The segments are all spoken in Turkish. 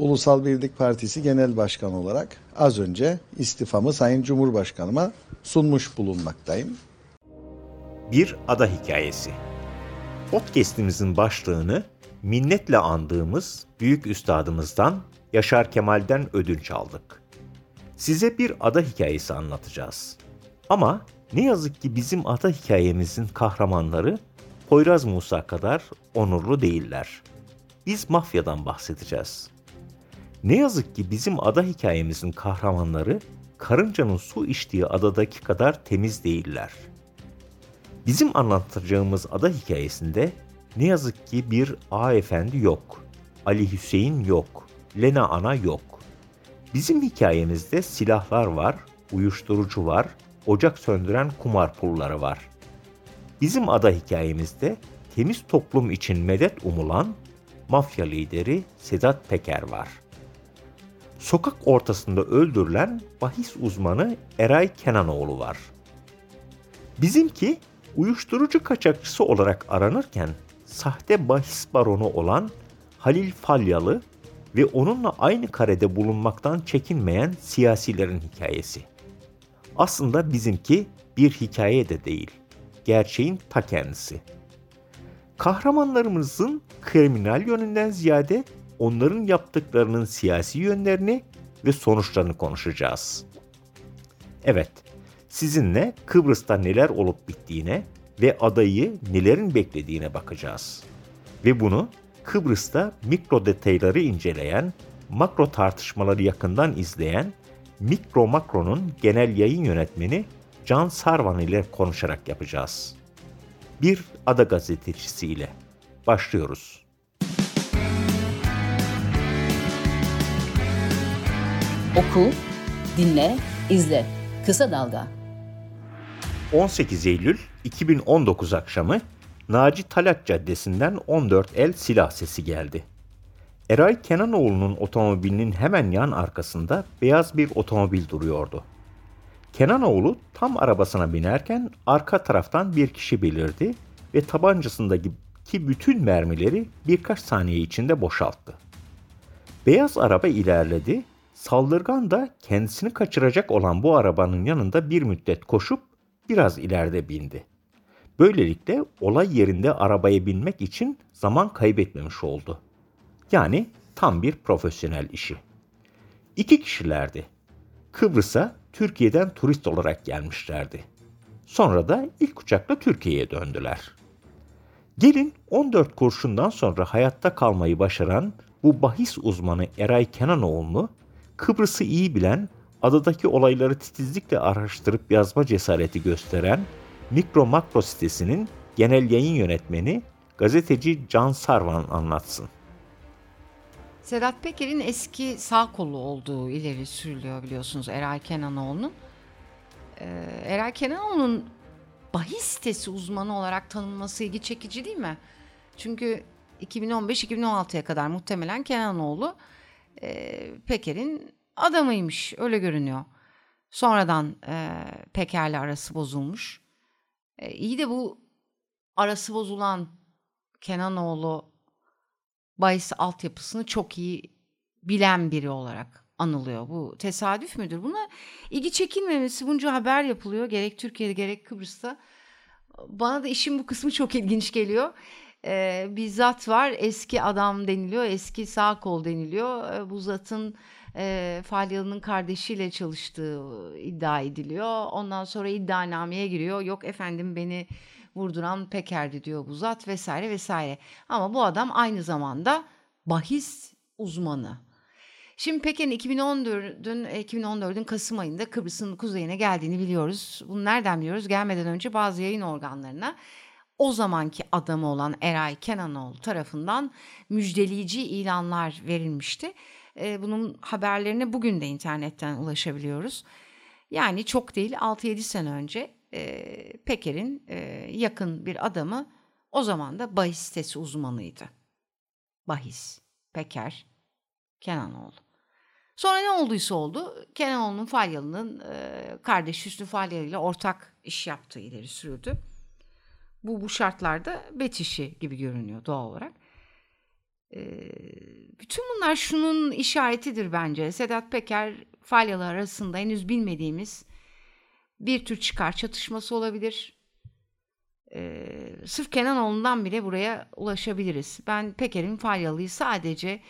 Ulusal Birlik Partisi Genel Başkanı olarak az önce istifamı Sayın Cumhurbaşkanıma sunmuş bulunmaktayım. Bir ada hikayesi. Podcast'imizin başlığını minnetle andığımız büyük üstadımızdan Yaşar Kemal'den ödünç aldık. Size bir ada hikayesi anlatacağız. Ama ne yazık ki bizim ada hikayemizin kahramanları Poyraz Musa kadar onurlu değiller. Biz mafyadan bahsedeceğiz. Ne yazık ki bizim ada hikayemizin kahramanları karıncanın su içtiği adadaki kadar temiz değiller. Bizim anlatacağımız ada hikayesinde ne yazık ki bir A efendi yok. Ali Hüseyin yok. Lena Ana yok. Bizim hikayemizde silahlar var, uyuşturucu var, ocak söndüren kumar pulları var. Bizim ada hikayemizde temiz toplum için medet umulan mafya lideri Sedat Peker var. Sokak ortasında öldürülen bahis uzmanı Eray Kenanoğlu var. Bizimki uyuşturucu kaçakçısı olarak aranırken sahte bahis baronu olan Halil Falyalı ve onunla aynı karede bulunmaktan çekinmeyen siyasilerin hikayesi. Aslında bizimki bir hikaye de değil, gerçeğin ta kendisi. Kahramanlarımızın kriminal yönünden ziyade onların yaptıklarının siyasi yönlerini ve sonuçlarını konuşacağız. Evet, sizinle Kıbrıs'ta neler olup bittiğine ve adayı nelerin beklediğine bakacağız. Ve bunu Kıbrıs'ta mikro detayları inceleyen, makro tartışmaları yakından izleyen Mikro Makro'nun genel yayın yönetmeni Can Sarvan ile konuşarak yapacağız. Bir ada gazetecisiyle başlıyoruz. Oku, dinle, izle. Kısa Dalga. 18 Eylül 2019 akşamı Naci Talat Caddesi'nden 14 el silah sesi geldi. Eray Kenanoğlu'nun otomobilinin hemen yan arkasında beyaz bir otomobil duruyordu. Kenanoğlu tam arabasına binerken arka taraftan bir kişi belirdi ve tabancasındaki bütün mermileri birkaç saniye içinde boşalttı. Beyaz araba ilerledi, saldırgan da kendisini kaçıracak olan bu arabanın yanında bir müddet koşup biraz ileride bindi. Böylelikle olay yerinde arabaya binmek için zaman kaybetmemiş oldu. Yani tam bir profesyonel işi. İki kişilerdi. Kıbrıs'a Türkiye'den turist olarak gelmişlerdi. Sonra da ilk uçakla Türkiye'ye döndüler. Gelin 14 kurşundan sonra hayatta kalmayı başaran bu bahis uzmanı Eray Kenanoğlu'nu Kıbrıs'ı iyi bilen, adadaki olayları titizlikle araştırıp yazma cesareti gösteren Mikro Makro sitesinin genel yayın yönetmeni gazeteci Can Sarvan anlatsın. Sedat Peker'in eski sağ kolu olduğu ileri sürülüyor biliyorsunuz Eray Kenanoğlu'nun. Ee, Eray Kenanoğlu'nun bahis sitesi uzmanı olarak tanınması ilgi çekici değil mi? Çünkü 2015-2016'ya kadar muhtemelen Kenanoğlu e, Peker'in adamıymış öyle görünüyor. Sonradan e, Peker'le arası bozulmuş. E, iyi de bu arası bozulan Kenanoğlu bahis altyapısını çok iyi bilen biri olarak anılıyor. Bu tesadüf müdür? Buna ilgi çekilmemesi bunca haber yapılıyor. Gerek Türkiye'de gerek Kıbrıs'ta. Bana da işin bu kısmı çok ilginç geliyor. Ee, bir zat var eski adam deniliyor, eski sağ kol deniliyor. Ee, bu zatın e, Falyalı'nın kardeşiyle çalıştığı iddia ediliyor. Ondan sonra iddianameye giriyor. Yok efendim beni vurduran Peker'di diyor bu zat vesaire vesaire. Ama bu adam aynı zamanda bahis uzmanı. Şimdi Peker'in 2014'ün 2014'ün Kasım ayında Kıbrıs'ın kuzeyine geldiğini biliyoruz. Bunu nereden biliyoruz? Gelmeden önce bazı yayın organlarına o zamanki adamı olan Eray Kenanoğlu tarafından müjdeleyici ilanlar verilmişti. Bunun haberlerine bugün de internetten ulaşabiliyoruz. Yani çok değil 6-7 sene önce e, Peker'in e, yakın bir adamı o zaman da bahis sitesi uzmanıydı. Bahis, Peker, Kenanoğlu. Sonra ne olduysa oldu. Kenanoğlu'nun Falyalı'nın e, kardeş Hüsnü Falyalı ile ortak iş yaptığı ileri sürüldü. Bu bu şartlarda bet işi gibi görünüyor doğal olarak. Ee, bütün bunlar şunun işaretidir bence. Sedat Peker Falyalı arasında henüz bilmediğimiz bir tür çıkar çatışması olabilir. Ee, sırf Kenanoğlu'ndan bile buraya ulaşabiliriz. Ben Peker'in Falyalı'yı sadece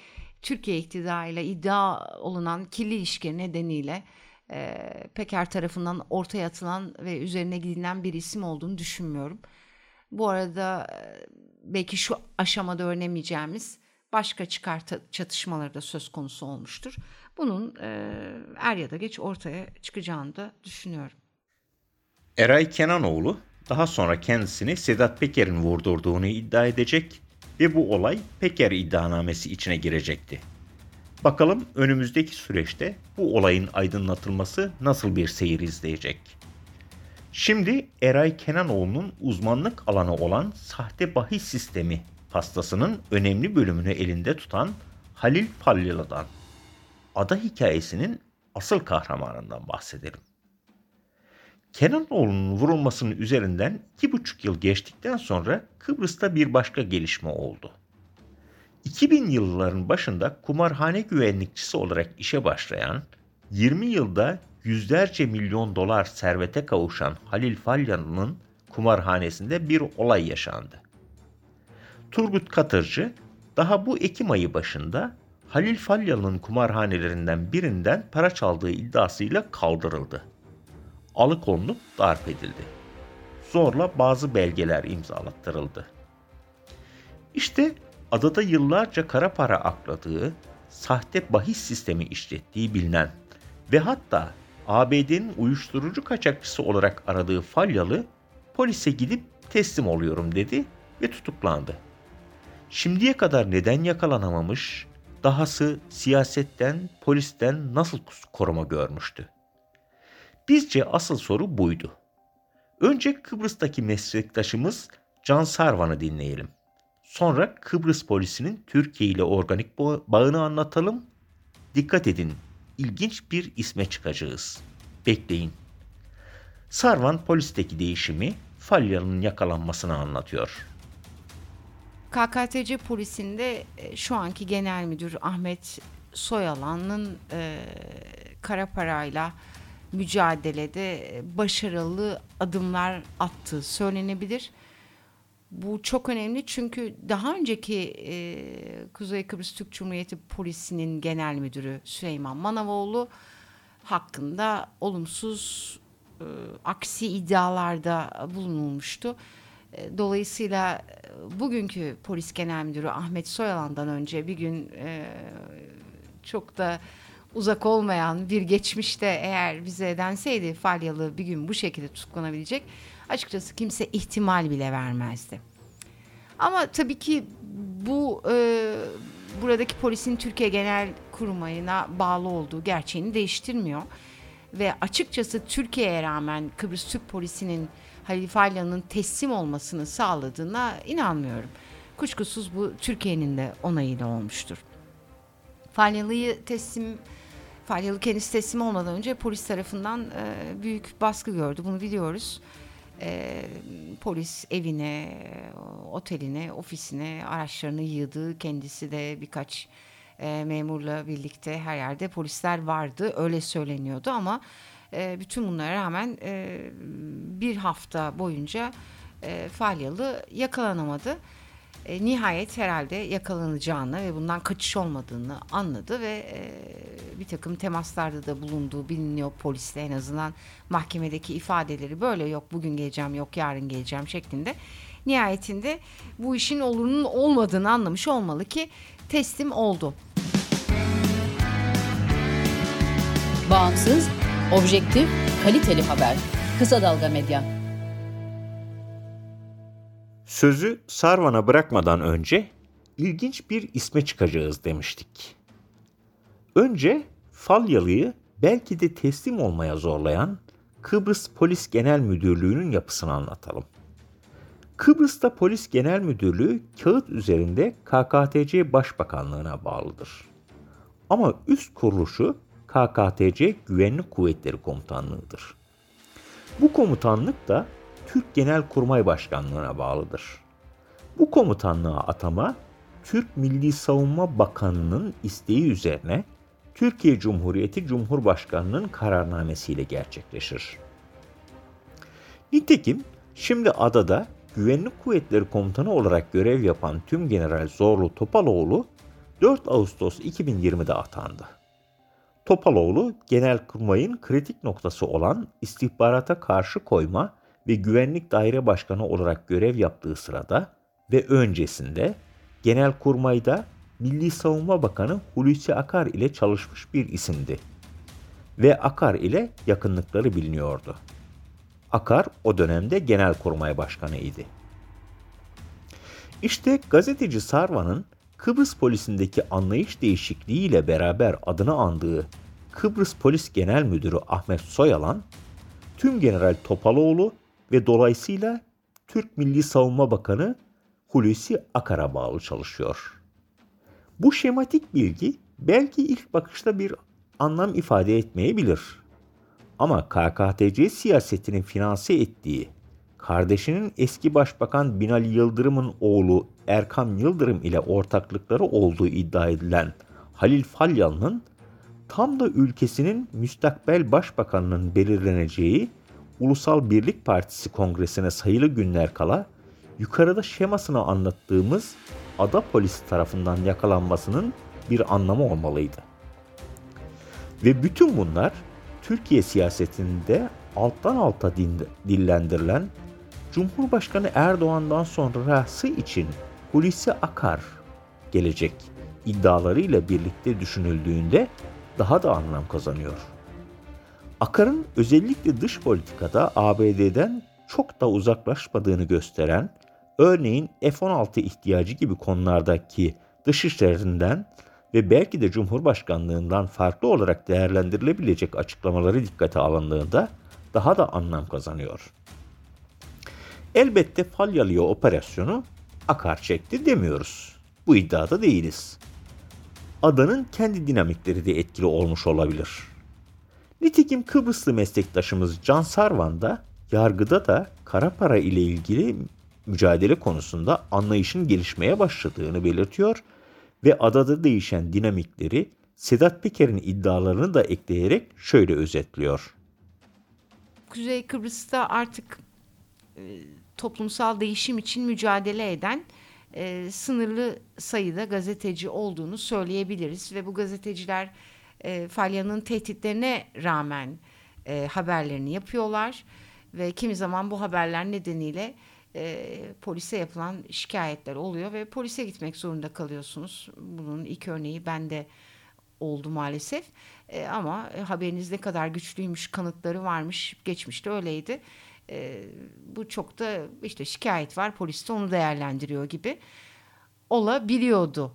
Türkiye iktidarıyla iddia olunan kirli ilişki nedeniyle e, Peker tarafından ortaya atılan ve üzerine gidilen bir isim olduğunu düşünmüyorum. Bu arada belki şu aşamada öğrenemeyeceğimiz başka çıkar çatışmaları da söz konusu olmuştur. Bunun e, er ya da geç ortaya çıkacağını da düşünüyorum. Eray Kenanoğlu daha sonra kendisini Sedat Peker'in vurdurduğunu iddia edecek ve bu olay Peker iddianamesi içine girecekti. Bakalım önümüzdeki süreçte bu olayın aydınlatılması nasıl bir seyir izleyecek? Şimdi Eray Kenanoğlu'nun uzmanlık alanı olan sahte bahis sistemi pastasının önemli bölümünü elinde tutan Halil Falyalı'dan, ada hikayesinin asıl kahramanından bahsedelim. Kenanoğlu'nun vurulmasının üzerinden iki buçuk yıl geçtikten sonra Kıbrıs'ta bir başka gelişme oldu. 2000 yılların başında kumarhane güvenlikçisi olarak işe başlayan, 20 yılda yüzlerce milyon dolar servete kavuşan Halil Falyan'ın kumarhanesinde bir olay yaşandı. Turgut Katırcı daha bu Ekim ayı başında Halil Falyalı'nın kumarhanelerinden birinden para çaldığı iddiasıyla kaldırıldı. Alıkonulup darp edildi. Zorla bazı belgeler imzalattırıldı. İşte adada yıllarca kara para akladığı, sahte bahis sistemi işlettiği bilinen ve hatta ABD'nin uyuşturucu kaçakçısı olarak aradığı Falyalı polise gidip teslim oluyorum dedi ve tutuklandı. Şimdiye kadar neden yakalanamamış, dahası siyasetten, polisten nasıl koruma görmüştü? Bizce asıl soru buydu. Önce Kıbrıs'taki meslektaşımız Can Sarvan'ı dinleyelim. Sonra Kıbrıs polisinin Türkiye ile organik bağını anlatalım. Dikkat edin, ilginç bir isme çıkacağız. Bekleyin. Sarvan polisteki değişimi Falyalı'nın yakalanmasını anlatıyor. KKTC polisinde e, şu anki genel müdür Ahmet Soyalan'ın e, kara parayla mücadelede e, başarılı adımlar attığı söylenebilir. Bu çok önemli çünkü daha önceki e, Kuzey Kıbrıs Türk Cumhuriyeti Polisi'nin genel müdürü Süleyman Manavoğlu hakkında olumsuz e, aksi iddialarda bulunulmuştu. E, dolayısıyla e, bugünkü polis genel müdürü Ahmet Soyalan'dan önce bir gün e, çok da uzak olmayan bir geçmişte eğer bize denseydi Falyalı bir gün bu şekilde tutuklanabilecek açıkçası kimse ihtimal bile vermezdi. Ama tabii ki bu e, buradaki polisin Türkiye Genel Kurmayına bağlı olduğu gerçeğini değiştirmiyor. Ve açıkçası Türkiye'ye rağmen Kıbrıs Türk polisinin Halil Falyan'ın teslim olmasını sağladığına inanmıyorum. Kuşkusuz bu Türkiye'nin de onayıyla olmuştur. Falyalı'yı teslim Falyalı kendisi teslim olmadan önce polis tarafından e, büyük baskı gördü. Bunu biliyoruz. E, polis evine, oteline, ofisine araçlarını yığdı. Kendisi de birkaç e, memurla birlikte her yerde polisler vardı. Öyle söyleniyordu ama e, bütün bunlara rağmen e, bir hafta boyunca e, Falyalı yakalanamadı. E, nihayet herhalde yakalanacağını ve bundan kaçış olmadığını anladı ve e, bir takım temaslarda da bulunduğu biliniyor polisle en azından mahkemedeki ifadeleri böyle yok bugün geleceğim yok yarın geleceğim şeklinde. Nihayetinde bu işin olurunun olmadığını anlamış olmalı ki teslim oldu. Bağımsız, objektif, kaliteli haber. Kısa Dalga Medya. Sözü Sarvan'a bırakmadan önce ilginç bir isme çıkacağız demiştik. Önce Falyalı'yı belki de teslim olmaya zorlayan Kıbrıs Polis Genel Müdürlüğü'nün yapısını anlatalım. Kıbrıs'ta Polis Genel Müdürlüğü kağıt üzerinde KKTC Başbakanlığına bağlıdır. Ama üst kuruluşu KKTC Güvenlik Kuvvetleri Komutanlığı'dır. Bu komutanlık da Türk Genel Kurmay Başkanlığı'na bağlıdır. Bu komutanlığa atama Türk Milli Savunma Bakanı'nın isteği üzerine Türkiye Cumhuriyeti Cumhurbaşkanı'nın kararnamesiyle gerçekleşir. Nitekim şimdi adada Güvenlik Kuvvetleri Komutanı olarak görev yapan Tüm General Zorlu Topaloğlu 4 Ağustos 2020'de atandı. Topaloğlu, Genelkurmay'ın kritik noktası olan istihbarata karşı koyma ve güvenlik daire başkanı olarak görev yaptığı sırada ve öncesinde Genelkurmay'da Milli Savunma Bakanı Hulusi Akar ile çalışmış bir isimdi. Ve Akar ile yakınlıkları biliniyordu. Akar o dönemde Genelkurmay Başkanı idi. İşte gazeteci Sarvan'ın Kıbrıs polisindeki anlayış değişikliğiyle beraber adını andığı Kıbrıs Polis Genel Müdürü Ahmet Soyalan, tüm General Topaloğlu ve dolayısıyla Türk Milli Savunma Bakanı Hulusi Akar'a bağlı çalışıyor. Bu şematik bilgi belki ilk bakışta bir anlam ifade etmeyebilir. Ama KKTC siyasetinin finanse ettiği, kardeşinin eski başbakan Binali Yıldırım'ın oğlu Erkam Yıldırım ile ortaklıkları olduğu iddia edilen Halil Falyalı'nın tam da ülkesinin müstakbel başbakanının belirleneceği Ulusal Birlik Partisi kongresine sayılı günler kala yukarıda şemasını anlattığımız ada polisi tarafından yakalanmasının bir anlamı olmalıydı. Ve bütün bunlar Türkiye siyasetinde alttan alta dillendirilen Cumhurbaşkanı Erdoğan'dan sonrası için Hulusi Akar gelecek iddialarıyla birlikte düşünüldüğünde daha da anlam kazanıyor. Akar'ın özellikle dış politikada ABD'den çok da uzaklaşmadığını gösteren, örneğin F-16 ihtiyacı gibi konulardaki dış işlerinden ve belki de Cumhurbaşkanlığından farklı olarak değerlendirilebilecek açıklamaları dikkate alındığında daha da anlam kazanıyor. Elbette Falyalı'ya operasyonu akar çekti demiyoruz. Bu iddiada değiliz. Adanın kendi dinamikleri de etkili olmuş olabilir. Nitekim Kıbrıslı meslektaşımız Can Sarvan da yargıda da kara para ile ilgili mücadele konusunda anlayışın gelişmeye başladığını belirtiyor ve adada değişen dinamikleri Sedat Peker'in iddialarını da ekleyerek şöyle özetliyor. Kuzey Kıbrıs'ta artık e, toplumsal değişim için mücadele eden e, sınırlı sayıda gazeteci olduğunu söyleyebiliriz ve bu gazeteciler e, Falyan'ın tehditlerine rağmen e, haberlerini yapıyorlar ve kimi zaman bu haberler nedeniyle e, polise yapılan şikayetler oluyor ve polise gitmek zorunda kalıyorsunuz. Bunun ilk örneği bende oldu maalesef. E, ama haberiniz ne kadar güçlüymüş, kanıtları varmış, geçmişte öyleydi. E, bu çok da işte şikayet var, polis de onu değerlendiriyor gibi olabiliyordu.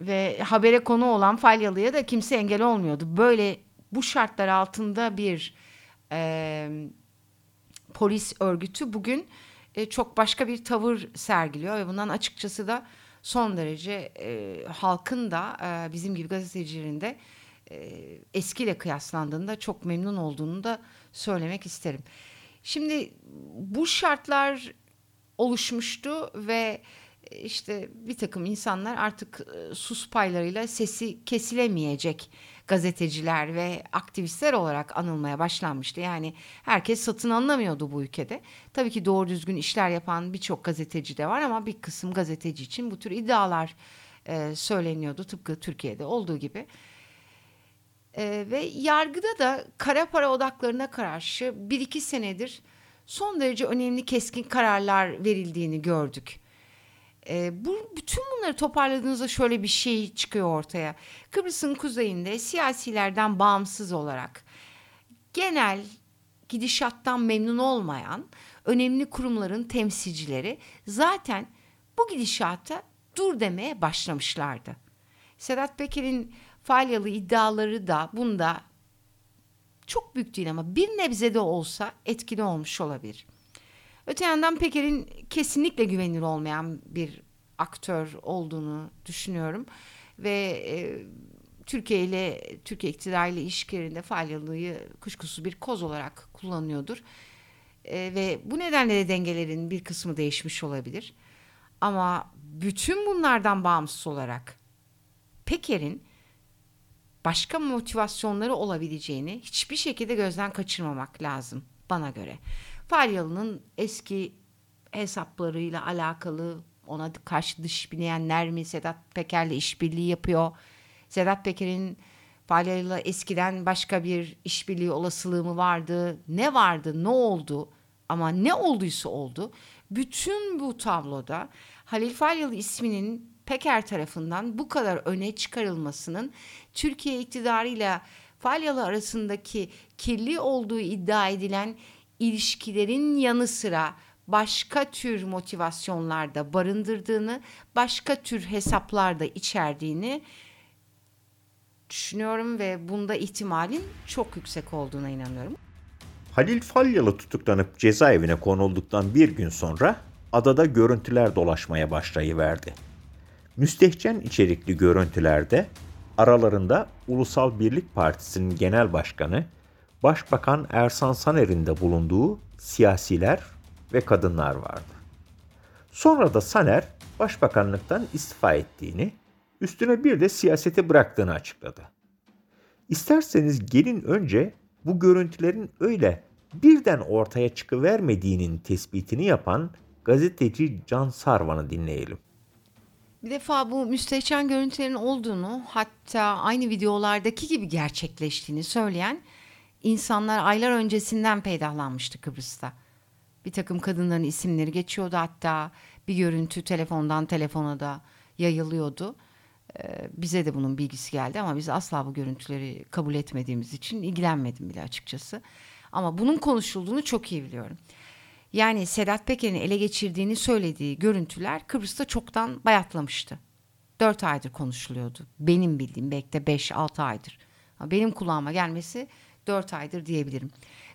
Ve habere konu olan Falyalı'ya da kimse engel olmuyordu. Böyle bu şartlar altında bir e, polis örgütü bugün e, çok başka bir tavır sergiliyor ve bundan açıkçası da son derece e, halkın da e, bizim gibi gazetecilerin de e, eskiyle kıyaslandığında çok memnun olduğunu da söylemek isterim. Şimdi bu şartlar oluşmuştu ve işte bir takım insanlar artık e, sus paylarıyla sesi kesilemeyecek gazeteciler ve aktivistler olarak anılmaya başlanmıştı. Yani herkes satın anlamıyordu bu ülkede. Tabii ki doğru düzgün işler yapan birçok gazeteci de var ama bir kısım gazeteci için bu tür iddialar e, söyleniyordu tıpkı Türkiye'de olduğu gibi. E, ve yargıda da kara para odaklarına karşı bir iki senedir son derece önemli keskin kararlar verildiğini gördük. E, bu bütün bunları toparladığınızda şöyle bir şey çıkıyor ortaya. Kıbrıs'ın kuzeyinde siyasilerden bağımsız olarak genel gidişattan memnun olmayan önemli kurumların temsilcileri zaten bu gidişata dur demeye başlamışlardı. Sedat Peker'in Falyalı iddiaları da bunda çok büyük değil ama bir nebze de olsa etkili olmuş olabilir. Öte yandan Peker'in kesinlikle güvenilir olmayan bir aktör olduğunu düşünüyorum ve e, Türkiye ile Türkiye iktidarıyla ilişkilerinde Falyalı'yı kuşkusuz bir koz olarak kullanıyordur. E, ve bu nedenle de dengelerin bir kısmı değişmiş olabilir. Ama bütün bunlardan bağımsız olarak Peker'in başka motivasyonları olabileceğini hiçbir şekilde gözden kaçırmamak lazım bana göre. Falyalı'nın eski hesaplarıyla alakalı ona karşı dış bileyenler mi Sedat Peker'le işbirliği yapıyor. Sedat Peker'in Falyalı'yla eskiden başka bir işbirliği olasılığı mı vardı? Ne vardı? Ne oldu? Ama ne olduysa oldu. Bütün bu tabloda Halil Falyalı isminin Peker tarafından bu kadar öne çıkarılmasının Türkiye iktidarıyla Falyalı arasındaki kirli olduğu iddia edilen ilişkilerin yanı sıra başka tür motivasyonlarda barındırdığını, başka tür hesaplarda içerdiğini düşünüyorum ve bunda ihtimalin çok yüksek olduğuna inanıyorum. Halil Falyalı tutuklanıp cezaevine konulduktan bir gün sonra adada görüntüler dolaşmaya başlayıverdi. Müstehcen içerikli görüntülerde aralarında Ulusal Birlik Partisi'nin genel başkanı Başbakan Ersan Saner'in de bulunduğu siyasiler ve kadınlar vardı. Sonra da Saner başbakanlıktan istifa ettiğini, üstüne bir de siyaseti bıraktığını açıkladı. İsterseniz gelin önce bu görüntülerin öyle birden ortaya çıkıvermediğinin tespitini yapan gazeteci Can Sarvan'ı dinleyelim. Bir defa bu müstehcen görüntülerin olduğunu hatta aynı videolardaki gibi gerçekleştiğini söyleyen insanlar aylar öncesinden peydahlanmıştı Kıbrıs'ta. Bir takım kadınların isimleri geçiyordu hatta bir görüntü telefondan telefona da yayılıyordu. Ee, bize de bunun bilgisi geldi ama biz asla bu görüntüleri kabul etmediğimiz için ilgilenmedim bile açıkçası. Ama bunun konuşulduğunu çok iyi biliyorum. Yani Sedat Peker'in ele geçirdiğini söylediği görüntüler Kıbrıs'ta çoktan bayatlamıştı. Dört aydır konuşuluyordu. Benim bildiğim belki de beş altı aydır. Benim kulağıma gelmesi dört aydır diyebilirim.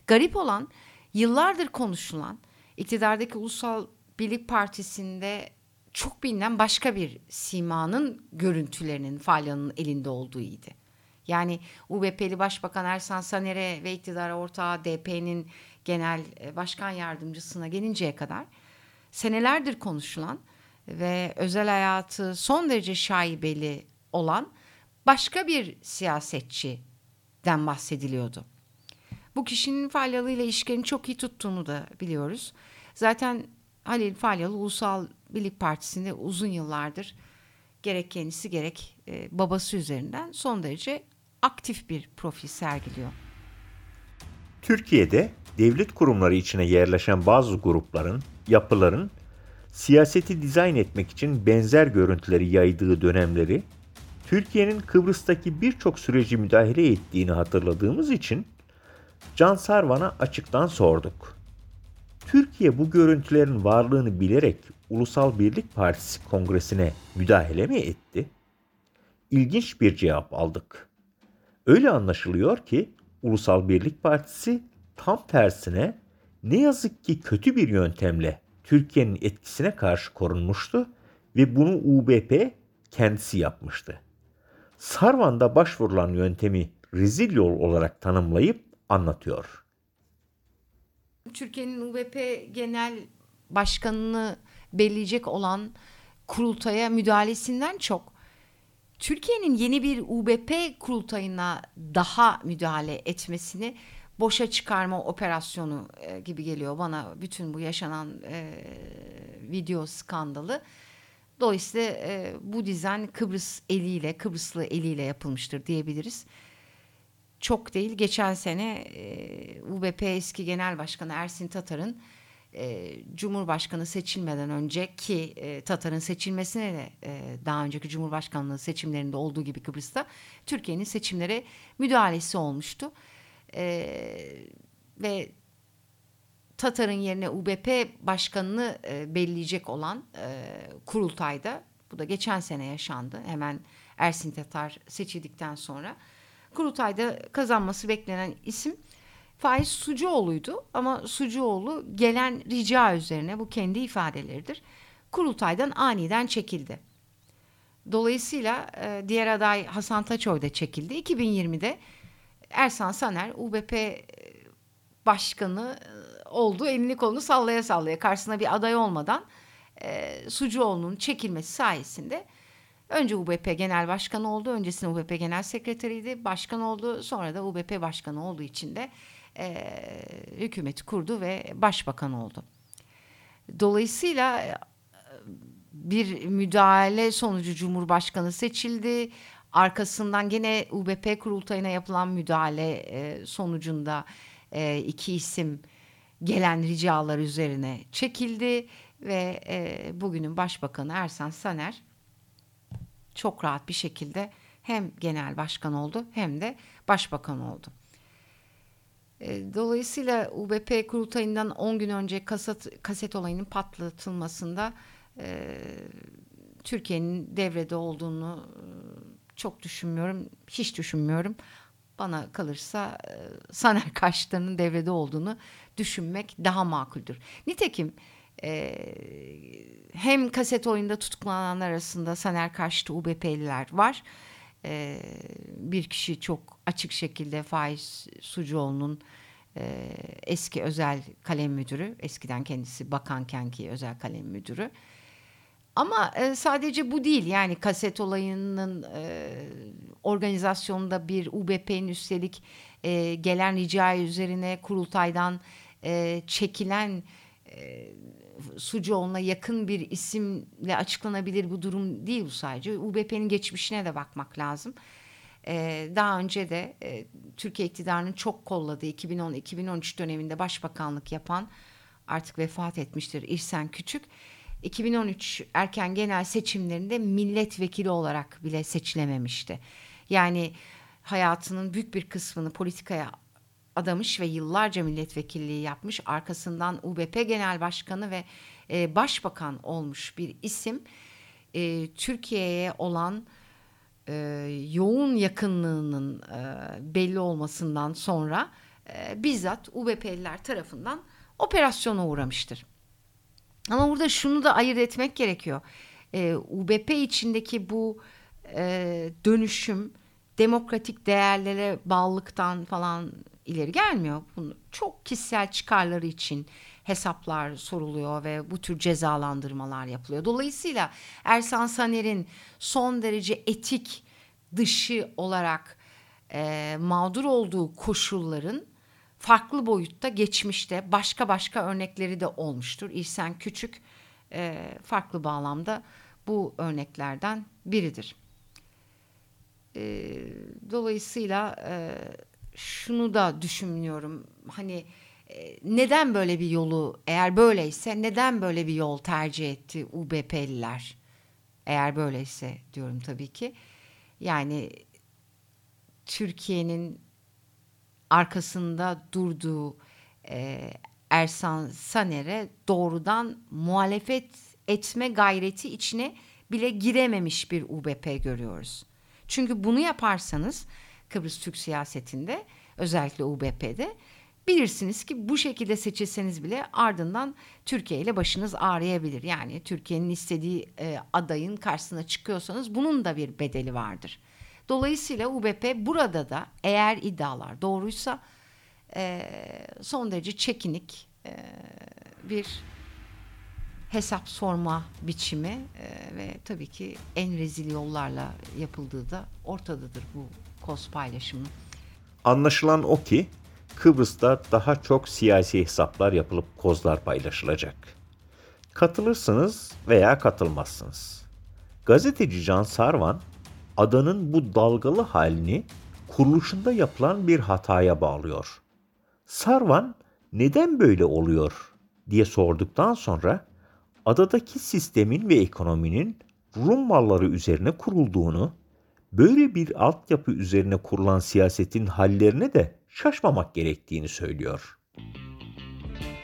Garip olan yıllardır konuşulan iktidardaki Ulusal Birlik Partisi'nde çok bilinen başka bir simanın görüntülerinin Falyan'ın elinde olduğuydu. Yani UBP'li Başbakan Ersan Saner'e ve iktidara ortağı DP'nin genel e, başkan yardımcısına gelinceye kadar senelerdir konuşulan ve özel hayatı son derece şaibeli olan başka bir siyasetçiden bahsediliyordu. Bu kişinin Falyalı ile ilişkilerini çok iyi tuttuğunu da biliyoruz. Zaten Halil Falyalı Ulusal Birlik Partisi'nde uzun yıllardır gerek kendisi gerek e, babası üzerinden son derece aktif bir profil sergiliyor. Türkiye'de devlet kurumları içine yerleşen bazı grupların, yapıların siyaseti dizayn etmek için benzer görüntüleri yaydığı dönemleri Türkiye'nin Kıbrıs'taki birçok süreci müdahale ettiğini hatırladığımız için Can Sarvan'a açıktan sorduk. Türkiye bu görüntülerin varlığını bilerek Ulusal Birlik Partisi kongresine müdahale mi etti? İlginç bir cevap aldık. Öyle anlaşılıyor ki Ulusal Birlik Partisi tam tersine ne yazık ki kötü bir yöntemle Türkiye'nin etkisine karşı korunmuştu ve bunu UBP kendisi yapmıştı. Sarvan'da başvurulan yöntemi rezil yol olarak tanımlayıp anlatıyor. Türkiye'nin UBP Genel Başkanını belirleyecek olan kurultaya müdahalesinden çok Türkiye'nin yeni bir UBP kurultayına daha müdahale etmesini boşa çıkarma operasyonu e, gibi geliyor bana bütün bu yaşanan e, video skandalı. Dolayısıyla e, bu dizayn Kıbrıs eliyle, Kıbrıslı eliyle yapılmıştır diyebiliriz. Çok değil, geçen sene e, UBP eski genel başkanı Ersin Tatar'ın e, Cumhurbaşkanı seçilmeden önceki e, Tatar'ın seçilmesine de e, daha önceki Cumhurbaşkanlığı seçimlerinde olduğu gibi Kıbrıs'ta Türkiye'nin seçimlere müdahalesi olmuştu. E, ve Tatar'ın yerine UBP başkanını e, belirleyecek olan e, kurultayda bu da geçen sene yaşandı. Hemen Ersin Tatar seçildikten sonra kurultayda kazanması beklenen isim Faiz Sucuoğlu'ydu ama Sucuoğlu gelen rica üzerine bu kendi ifadeleridir. Kurultaydan aniden çekildi. Dolayısıyla e, diğer aday Hasan Taçoy da çekildi. 2020'de Ersan Saner UBP e, başkanı oldu. Elini kolunu sallaya sallaya karşısına bir aday olmadan e, Sucuoğlu'nun çekilmesi sayesinde önce UBP Genel Başkanı oldu. Öncesinde UBP Genel Sekreteriydi. Başkan oldu. Sonra da UBP Başkanı olduğu için de e, hükümeti kurdu ve başbakan oldu. Dolayısıyla bir müdahale sonucu Cumhurbaşkanı seçildi. Arkasından gene UBP kurultayına yapılan müdahale sonucunda iki isim gelen ricalar üzerine çekildi ve e, bugünün başbakanı Ersan Saner çok rahat bir şekilde hem genel başkan oldu hem de başbakan oldu. E, dolayısıyla UBP kurultayından 10 gün önce kaset, kaset olayının patlatılmasında e, Türkiye'nin devrede olduğunu e, çok düşünmüyorum, hiç düşünmüyorum. Bana kalırsa e, Saner karşıtlarının devrede olduğunu düşünmek daha makuldür. Nitekim e, hem kaset oyunda tutuklananlar arasında Saner karşıtı UBP'liler var. E, bir kişi çok açık şekilde Faiz Sucuoğlu'nun e, eski özel kalem müdürü. Eskiden kendisi bakanken ki özel kalem müdürü. Ama e, sadece bu değil yani kaset olayının e, organizasyonunda bir UBP'nin üstelik e, gelen rica üzerine kurultaydan e, çekilen e, Sucuoğlu'na yakın bir isimle açıklanabilir bu durum değil bu sadece. UBP'nin geçmişine de bakmak lazım. Ee, daha önce de e, Türkiye iktidarının çok kolladığı 2010-2013 döneminde başbakanlık yapan artık vefat etmiştir İrsen Küçük. 2013 erken genel seçimlerinde milletvekili olarak bile seçilememişti. Yani hayatının büyük bir kısmını politikaya adamış ve yıllarca milletvekilliği yapmış. Arkasından UBP Genel Başkanı ve e, Başbakan olmuş bir isim. E, Türkiye'ye olan e, yoğun yakınlığının e, belli olmasından sonra e, bizzat UBP'liler tarafından operasyona uğramıştır. Ama burada şunu da ayırt etmek gerekiyor. E, UBP içindeki bu e, dönüşüm demokratik değerlere bağlılıktan falan ileri gelmiyor. Bunu çok kişisel çıkarları için hesaplar soruluyor ve bu tür cezalandırmalar yapılıyor. Dolayısıyla Ersan Saner'in son derece etik dışı olarak e, mağdur olduğu koşulların farklı boyutta geçmişte başka başka örnekleri de olmuştur. İhsan Küçük e, farklı bağlamda bu örneklerden biridir. E, dolayısıyla e, şunu da düşünmüyorum. Hani e, neden böyle bir yolu eğer böyleyse neden böyle bir yol tercih etti UBP'liler? Eğer böyleyse diyorum tabii ki. Yani Türkiye'nin arkasında durduğu e, Ersan Saner'e doğrudan muhalefet etme gayreti içine bile girememiş bir UBP görüyoruz. Çünkü bunu yaparsanız Kıbrıs Türk siyasetinde özellikle UBP'de bilirsiniz ki bu şekilde seçilseniz bile ardından Türkiye ile başınız ağrıyabilir. Yani Türkiye'nin istediği e, adayın karşısına çıkıyorsanız bunun da bir bedeli vardır. Dolayısıyla UBP burada da eğer iddialar doğruysa e, son derece çekinik e, bir hesap sorma biçimi e, ve tabii ki en rezil yollarla yapıldığı da ortadadır bu koz paylaşımı. Anlaşılan o ki Kıbrıs'ta daha çok siyasi hesaplar yapılıp kozlar paylaşılacak. Katılırsınız veya katılmazsınız. Gazeteci Can Sarvan, adanın bu dalgalı halini kuruluşunda yapılan bir hataya bağlıyor. Sarvan neden böyle oluyor diye sorduktan sonra adadaki sistemin ve ekonominin Rum malları üzerine kurulduğunu, böyle bir altyapı üzerine kurulan siyasetin hallerine de şaşmamak gerektiğini söylüyor.